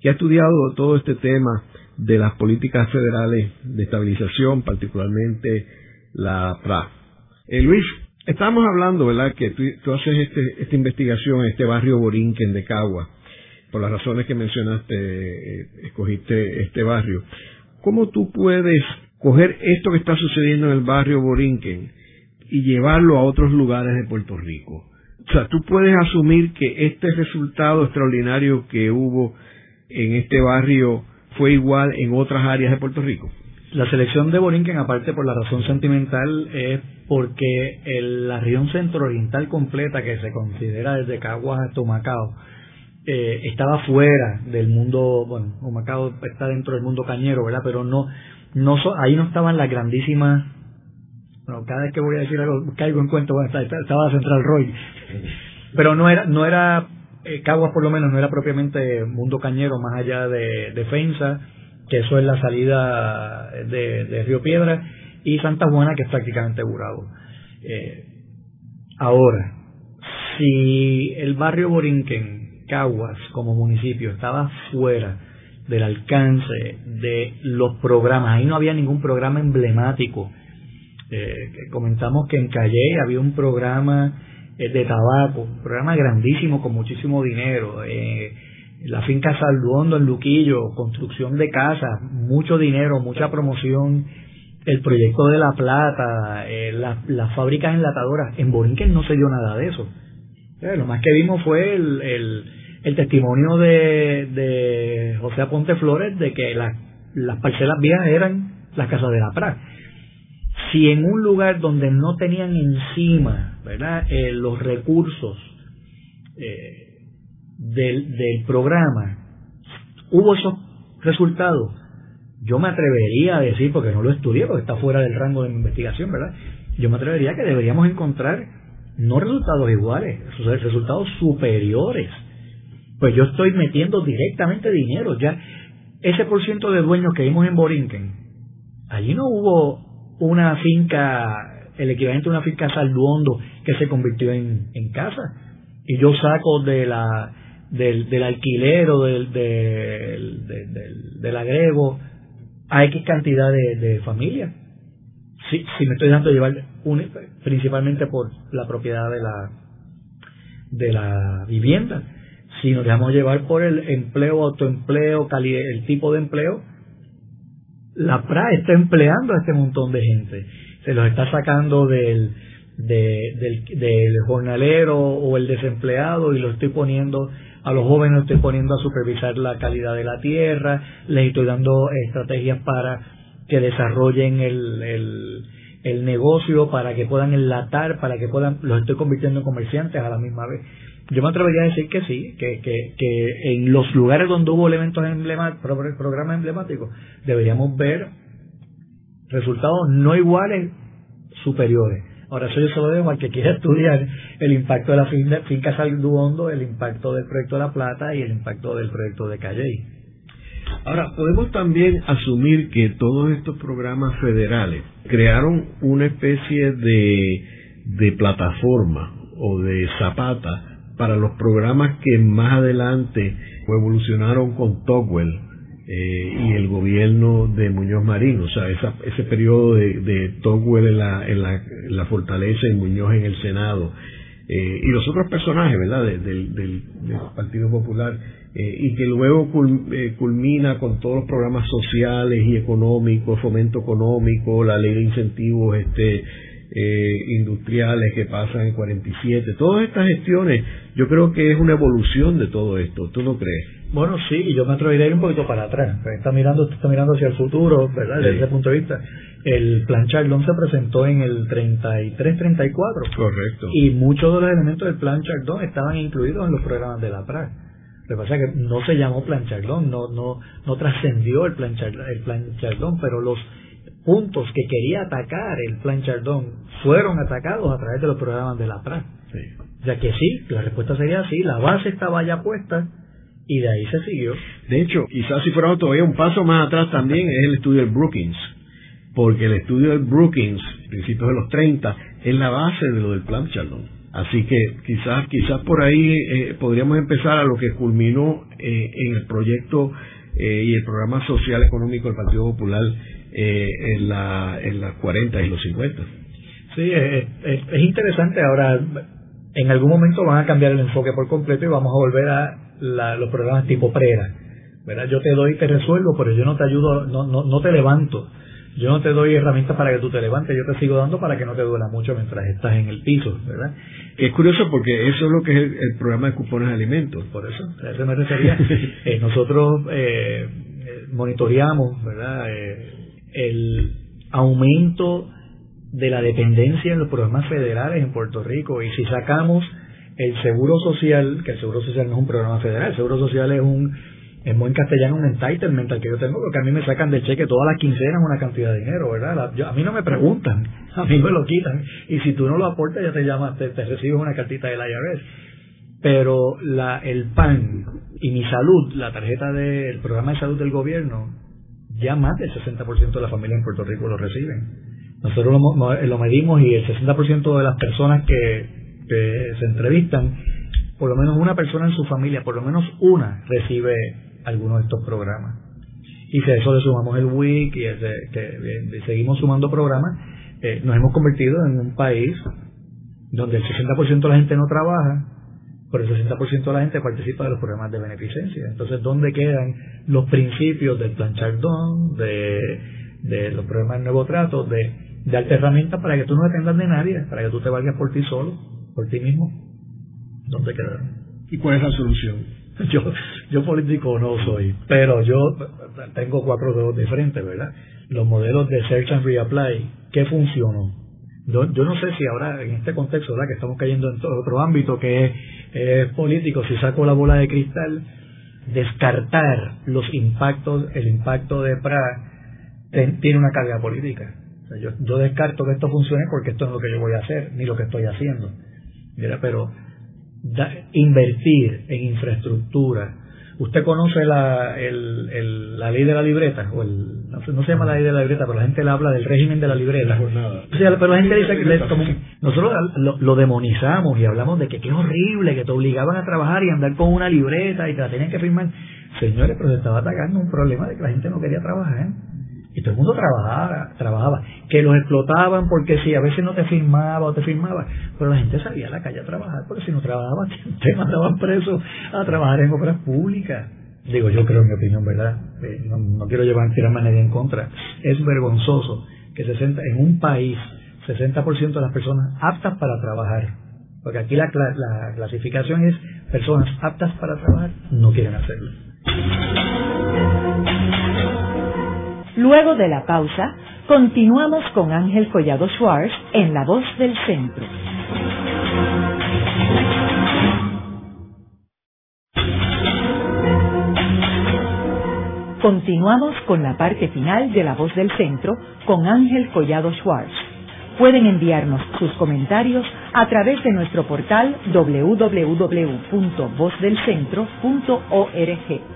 que ha estudiado todo este tema de las políticas federales de estabilización, particularmente la PRA. Eh, Luis, estábamos hablando, ¿verdad?, que tú, haces este, esta investigación en este barrio Borinquen de Cagua, por las razones que mencionaste, eh, escogiste este barrio. ¿Cómo tú puedes coger esto que está sucediendo en el barrio Borinquen y llevarlo a otros lugares de Puerto Rico? O sea, tú puedes asumir que este resultado extraordinario que hubo en este barrio fue igual en otras áreas de Puerto Rico? La selección de Borinquen, aparte por la razón sentimental, es porque la región centro-oriental completa, que se considera desde Caguas hasta Humacao, eh, estaba fuera del mundo, bueno, Humacao está dentro del mundo cañero, ¿verdad? Pero no, no ahí no estaban las grandísimas, bueno, cada vez que voy a decir algo, caigo en cuento, bueno, estaba Central Roy, pero no era, no era eh, Caguas por lo menos no era propiamente mundo cañero más allá de defensa, que eso es la salida de, Río Piedra, y Santa Juana, que es prácticamente Burado. Eh, ahora, si el barrio Borinquen, Caguas, como municipio, estaba fuera del alcance de los programas, ahí no había ningún programa emblemático. Eh, comentamos que en Calle había un programa eh, de tabaco, un programa grandísimo con muchísimo dinero. Eh, la finca Salduondo en Luquillo, construcción de casas, mucho dinero, mucha promoción, el proyecto de La Plata, eh, las fábricas enlatadoras. En Borinquen no se dio nada de eso. lo más que vimos fue el, testimonio de, José Aponte Flores de que las parcelas viejas eran las casas de la Pra si en un lugar donde no tenían encima ¿verdad? Eh, los recursos eh, del, del programa hubo esos resultados, yo me atrevería a decir, porque no lo estudié, porque está fuera del rango de mi investigación, ¿verdad? Yo me atrevería a que deberíamos encontrar no resultados iguales, resultados superiores. Pues yo estoy metiendo directamente dinero. Ya ese por ciento de dueños que vimos en Borinquen, allí no hubo una finca, el equivalente a una finca salduondo que se convirtió en, en casa. Y yo saco de la, del, del alquiler o del, del, del, agrego a X cantidad de, de familias. si, si me estoy dejando llevar principalmente por la propiedad de la de la vivienda, si nos dejamos llevar por el empleo, autoempleo, el tipo de empleo, la PRA está empleando a este montón de gente. Se los está sacando del, del, del, jornalero o el desempleado y lo estoy poniendo a los jóvenes, los estoy poniendo a supervisar la calidad de la tierra, les estoy dando estrategias para que desarrollen el, el, el negocio, para que puedan enlatar, para que puedan, los estoy convirtiendo en comerciantes a la misma vez. Yo me atrevería a decir que sí, que, que, que en los lugares donde hubo elementos emblemáticos, programas emblemáticos, deberíamos ver resultados no iguales, superiores. Ahora eso yo se lo dejo al que quiera estudiar el impacto de la finca Salduondo, el impacto del proyecto de La Plata y el impacto del proyecto de Calley. Ahora, podemos también asumir que todos estos programas federales crearon una especie de, de plataforma o de zapata para los programas que más adelante evolucionaron con Tocqueville eh, y el gobierno de Muñoz Marín, o sea, ese periodo de, de en la, en, la, fortaleza y Muñoz en el Senado, eh, y los otros personajes, ¿verdad?, del, del, Partido Popular, eh, y que luego culmina con todos los programas sociales y económicos, fomento económico, la ley de incentivos este industriales que pasan en 47, todas estas gestiones, yo creo que es una evolución de todo esto, ¿tú no crees? Bueno, sí, y yo me atrevería a ir un poquito para atrás. Está mirando, está mirando hacia el futuro, ¿verdad? Desde ese punto de vista. El plan Chardon se presentó en el 33-34. Correcto. Y muchos de los elementos del plan Chardon estaban incluidos en los programas de la PRA. Lo que pasa es que no se llamó plan Chardon, no, no, no trascendió el plan, el plan pero los puntos que quería atacar el plan Chardon fueron atacados a través de los programas de la PRA. Sí. Ya que sí, la respuesta sería sí, la base estaba ya puesta y de ahí se siguió. De hecho, quizás si fuéramos todavía un paso más atrás también es el estudio del Brookings, porque el estudio del Brookings, principios de los 30, es la base de lo del plan Chardon. Así que quizás quizás por ahí eh, podríamos empezar a lo que culminó eh, en el proyecto eh, y el programa social económico del Partido Popular en, la, en las 40 y los 50. Sí, es, es interesante. Ahora, en algún momento van a cambiar el enfoque por completo y vamos a volver a los programas tipo PRERA. ¿verdad? Yo te doy y te resuelvo, pero yo no te ayudo, no, no, no te levanto. Yo no te doy herramientas para que tú te levantes, yo te sigo dando para que no te duela mucho mientras estás en el piso, ¿verdad? Es curioso porque eso es lo que es el, programa de cupones de alimentos. Por eso, a eso me refería. Eh, nosotros eh, monitoreamos, ¿verdad? Eh, el aumento de la dependencia en los programas federales en Puerto Rico y si sacamos el seguro social, que el seguro social no es un programa federal, el seguro social es un, en buen castellano, un entitlement al que yo tengo, porque a mí me sacan del cheque todas las quincenas una cantidad de dinero, ¿verdad? a mí no me preguntan, a mí me lo quitan, y si tú no lo aportas ya te llamas, te, recibes una cartita del IRS. Pero la, el PAN y mi salud, la tarjeta del programa de salud del gobierno, ya más del 60% de la familia en Puerto Rico lo reciben. Nosotros lo, lo medimos y el 60% de las personas que se entrevistan, por lo menos una persona en su familia, por lo menos una, recibe alguno de estos programas. Y si a eso le sumamos el WIC y que, seguimos sumando programas, eh, nos hemos convertido en un país donde el 60% de la gente no trabaja, pero el 60% de la gente participa de los programas de beneficencia. Entonces, ¿dónde quedan los principios del plan Chardon, de, de los programas de nuevo trato, de, de herramientas para que tú no dependas de nadie, para que tú te valgas por ti solo? por ti mismo, ¿dónde quedaron? ¿Y cuál es la solución? Yo, yo político no soy, pero yo tengo cuatro dedos de frente, ¿verdad? Los modelos de Search and Reapply, ¿qué funcionó? Yo, yo no sé si ahora en este contexto, ¿verdad? Que estamos cayendo en otro ámbito que es, político, si saco la bola de cristal, descartar los impactos, el impacto de PRA tiene una carga política. yo, yo descarto que esto funcione porque esto es lo que yo voy a hacer, ni lo que estoy haciendo pero invertir en infraestructura. ¿Usted conoce la, el, la ley de la libreta? o el, no, se llama la ley de la libreta, pero la gente le habla del régimen de la libreta. pero la gente dice que nosotros lo, demonizamos y hablamos de que qué horrible, que te obligaban a trabajar y andar con una libreta y te la tenían que firmar. Señores, pero se estaba atacando un problema de que la gente no quería trabajar. Y todo el mundo trabajaba, trabajaba. Que los explotaban porque sí, a veces no te firmaba o te firmaba. Pero la gente salía a la calle a trabajar porque si no trabajaba te mandaban preso a trabajar en obras públicas. Digo, yo creo, en mi opinión, ¿verdad? Eh, no, quiero llevar tirarme a nadie en contra. Es vergonzoso que 60, en un país 60% de las personas aptas para trabajar, porque aquí la clasificación es personas aptas para trabajar, no quieren hacerlo. Luego de la pausa, continuamos con Ángel Collado Schwartz en La Voz del Centro. Continuamos con la parte final de La Voz del Centro con Ángel Collado Schwartz. Pueden enviarnos sus comentarios a través de nuestro portal www.vozdelcentro.org.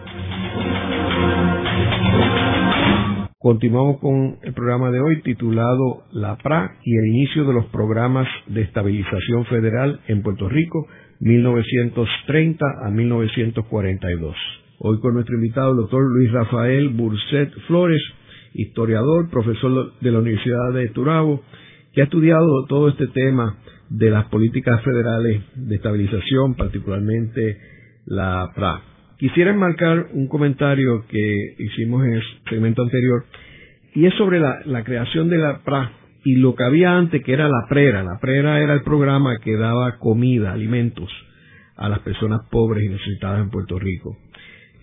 Continuamos con el programa de hoy titulado La PRA y el inicio de los programas de estabilización federal en Puerto Rico 1930 a 1942. Hoy con nuestro invitado el doctor Luis Rafael Burset Flores, historiador, profesor de la Universidad de Turabo, que ha estudiado todo este tema de las políticas federales de estabilización, particularmente la PRA. Quisiera enmarcar un comentario que hicimos en el segmento anterior, y es sobre la, creación de la PRA y lo que había antes, que era la PRERA. La PRERA era el programa que daba comida, alimentos a las personas pobres y necesitadas en Puerto Rico.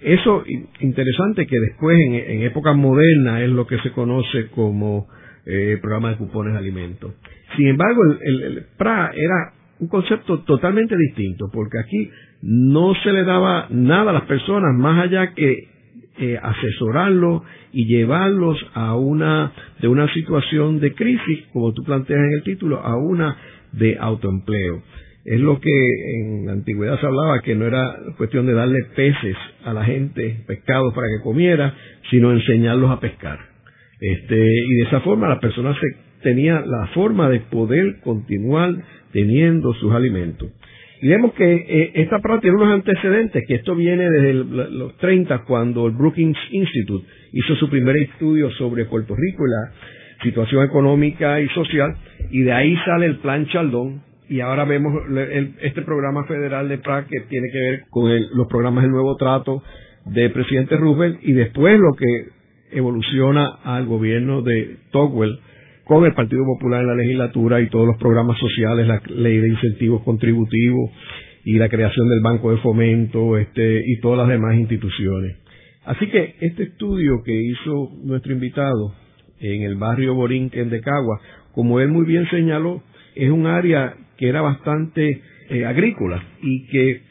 Eso interesante que después en, en épocas modernas es lo que se conoce como eh, programa de cupones de alimentos. Sin embargo, el, PRA era un concepto totalmente distinto, porque aquí no se le daba nada a las personas más allá que eh, asesorarlos y llevarlos a una de una situación de crisis, como tú planteas en el título, a una de autoempleo es lo que en la antigüedad se hablaba que no era cuestión de darle peces a la gente, pescados para que comiera, sino enseñarlos a pescar. Este, y de esa forma la persona se tenía la forma de poder continuar teniendo sus alimentos. Vemos que eh, esta práctica tiene unos antecedentes, que esto viene desde los 30, cuando el Brookings Institute hizo su primer estudio sobre Puerto Rico y la situación económica y social, y de ahí sale el Plan Chaldón, y ahora vemos este programa federal de PRA que tiene que ver con los programas del nuevo trato del presidente Roosevelt y después lo que evoluciona al gobierno de Togwell con el Partido Popular en la legislatura y todos los programas sociales, la ley de incentivos contributivos y la creación del Banco de Fomento este, y todas las demás instituciones. Así que este estudio que hizo nuestro invitado en el barrio Borinquen de Cagua, como él muy bien señaló, es un área que era bastante eh, agrícola y que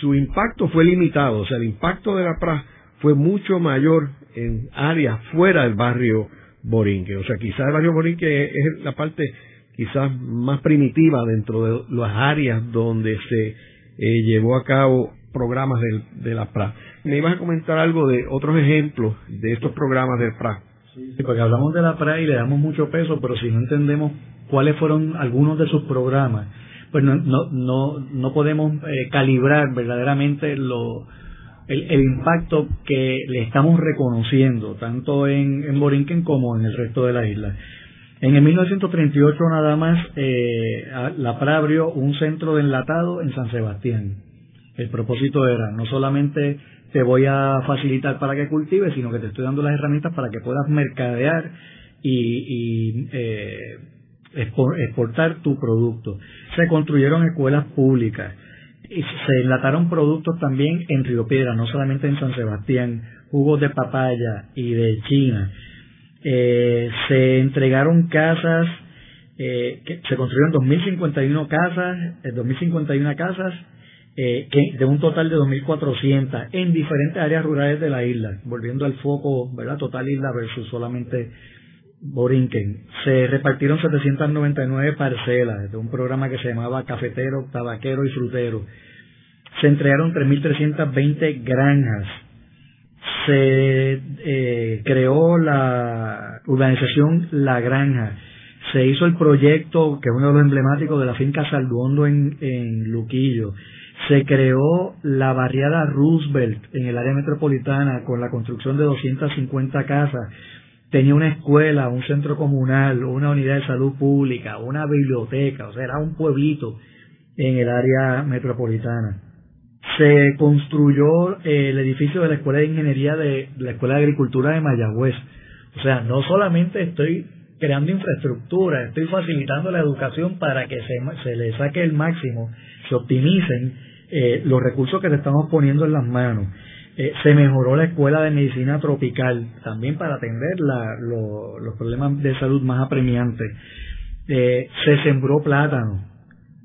su impacto fue limitado, o sea, el impacto de la PRA fue mucho mayor en áreas fuera del barrio Borinque, o sea, quizás el barrio Borinque es la parte quizás más primitiva dentro de las áreas donde se eh, llevó a cabo programas de, de la PRA. Me ibas a comentar algo de otros ejemplos de estos programas del PRA. Sí, porque hablamos de la PRA y le damos mucho peso, pero si no entendemos cuáles fueron algunos de sus programas, pues no, no, no, no podemos eh, calibrar verdaderamente lo, el, impacto que le estamos reconociendo, tanto en, en Borinquen como en el resto de la isla. En el 1938 nada más eh, la PRA abrió un centro de enlatado en San Sebastián. El propósito era no solamente te voy a facilitar para que cultives, sino que te estoy dando las herramientas para que puedas mercadear y, y eh, exportar tu producto. Se construyeron escuelas públicas se enlataron productos también en Río Piedra, no solamente en San Sebastián, jugos de papaya y de China. Eh, se entregaron casas, eh, que se construyeron 2.051 casas, 2.051 eh, casas eh, que, de un total de 2.400 en diferentes áreas rurales de la isla, volviendo al foco, ¿verdad? Total isla versus solamente Borinquen. Se repartieron 799 parcelas de un programa que se llamaba Cafetero, Tabaquero y Frutero. Se entregaron 3.320 granjas. Se eh, creó la urbanización La Granja. Se hizo el proyecto, que es uno de los emblemáticos de la finca Salduondo en, en Luquillo. Se creó la barriada Roosevelt en el área metropolitana con la construcción de 250 casas tenía una escuela, un centro comunal, una unidad de salud pública, una biblioteca, o sea, era un pueblito en el área metropolitana. Se construyó eh, el edificio de la Escuela de Ingeniería de la Escuela de Agricultura de Mayagüez. O sea, no solamente estoy creando infraestructura, estoy facilitando la educación para que se, se le saque el máximo, se optimicen eh, los recursos que le estamos poniendo en las manos. Eh, se mejoró la escuela de medicina tropical también para atender los problemas de salud más apremiantes. Eh, se sembró plátano,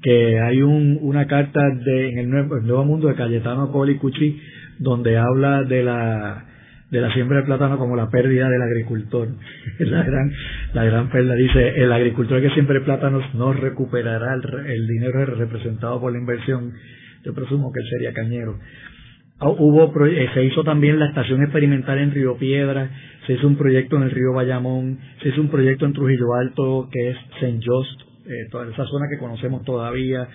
que hay una carta de, en el Nuevo, Mundo de Cayetano Coli Cuchi donde habla de la de la siembra de plátano como la pérdida del agricultor. la gran, la gran pérdida. Dice, el agricultor que siempre plátanos no recuperará el, dinero representado por la inversión. Yo presumo que sería cañero. Ah, hubo, eh, se hizo también la estación experimental en Río Piedra, se hizo un proyecto en el río Bayamón, se hizo un proyecto en Trujillo Alto que es St. Just, eh, toda esa zona que conocemos todavía,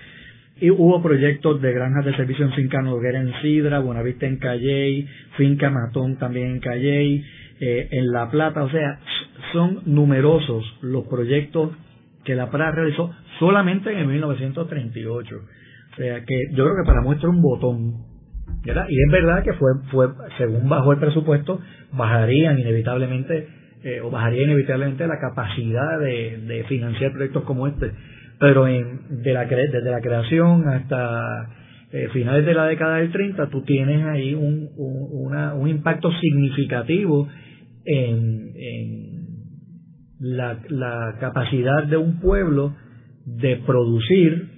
y hubo proyectos de granjas de servicio en Finca Noguera en Sidra, Buenavista en Calley, Finca Matón también en Calley, eh, en La Plata, o sea, son numerosos los proyectos que la PRA realizó solamente en 1938. O sea que yo creo que para muestra un botón. Y es verdad que fue, fue, según bajó el presupuesto, bajarían inevitablemente, eh, o bajaría inevitablemente la capacidad de, financiar proyectos como este pero en, de la, desde la creación hasta eh, finales de la década del 30, tú tienes ahí un, un, impacto significativo en, la, capacidad de un pueblo de producir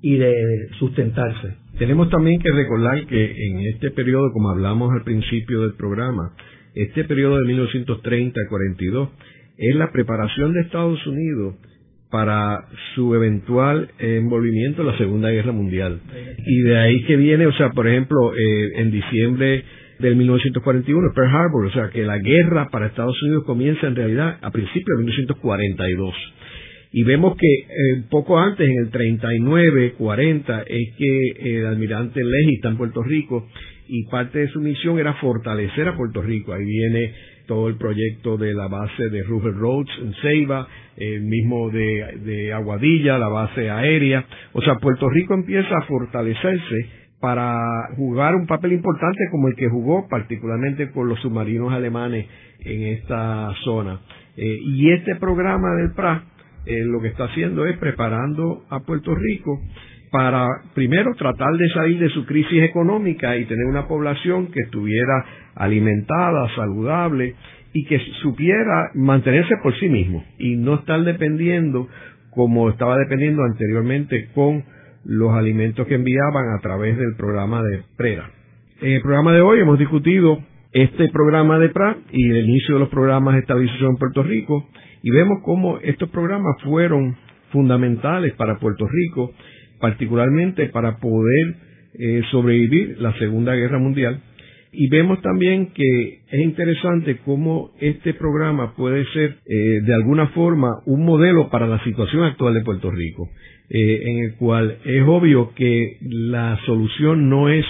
y de sustentarse. Tenemos también que recordar que en este periodo, como hablamos al principio del programa, este periodo de 1930 42 es la preparación de Estados Unidos para su eventual envolvimiento en la Segunda Guerra Mundial. Y de ahí que viene, o sea, por ejemplo, eh, en diciembre del 1941, Pearl Harbor, o sea, que la guerra para Estados Unidos comienza en realidad a principios de 1942. Y vemos que eh, poco antes, en el 39, 40, es que el almirante Leahy está en Puerto Rico y parte de su misión era fortalecer a Puerto Rico. Ahí viene todo el proyecto de la base de Rupert Roads en Ceiba, el mismo de, Aguadilla, la base aérea. O sea, Puerto Rico empieza a fortalecerse para jugar un papel importante como el que jugó particularmente con los submarinos alemanes en esta zona. Eh, y este programa del PRA eh, lo que está haciendo es preparando a Puerto Rico para primero tratar de salir de su crisis económica y tener una población que estuviera alimentada, saludable y que supiera mantenerse por sí mismo y no estar dependiendo como estaba dependiendo anteriormente con los alimentos que enviaban a través del programa de PRERA. En el programa de hoy hemos discutido este programa de PRA y el inicio de los programas de estabilización en Puerto Rico y vemos cómo estos programas fueron fundamentales para Puerto Rico, particularmente para poder eh, sobrevivir la Segunda Guerra Mundial. Y vemos también que es interesante cómo este programa puede ser eh, de alguna forma un modelo para la situación actual de Puerto Rico, eh, en el cual es obvio que la solución no es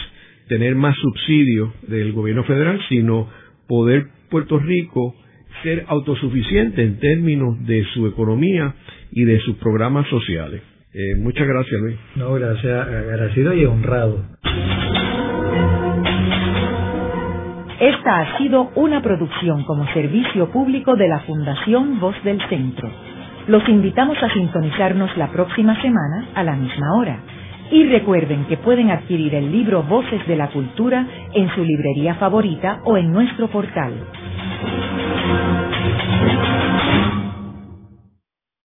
tener más subsidios del gobierno federal, sino poder Puerto Rico ser autosuficiente en términos de su economía y de sus programas sociales. Eh, muchas gracias, Luis. No, gracias, agradecido y honrado. Esta ha sido una producción como servicio público de la Fundación Voz del Centro. Los invitamos a sintonizarnos la próxima semana a la misma hora. Y recuerden que pueden adquirir el libro Voces de la Cultura en su librería favorita o en nuestro portal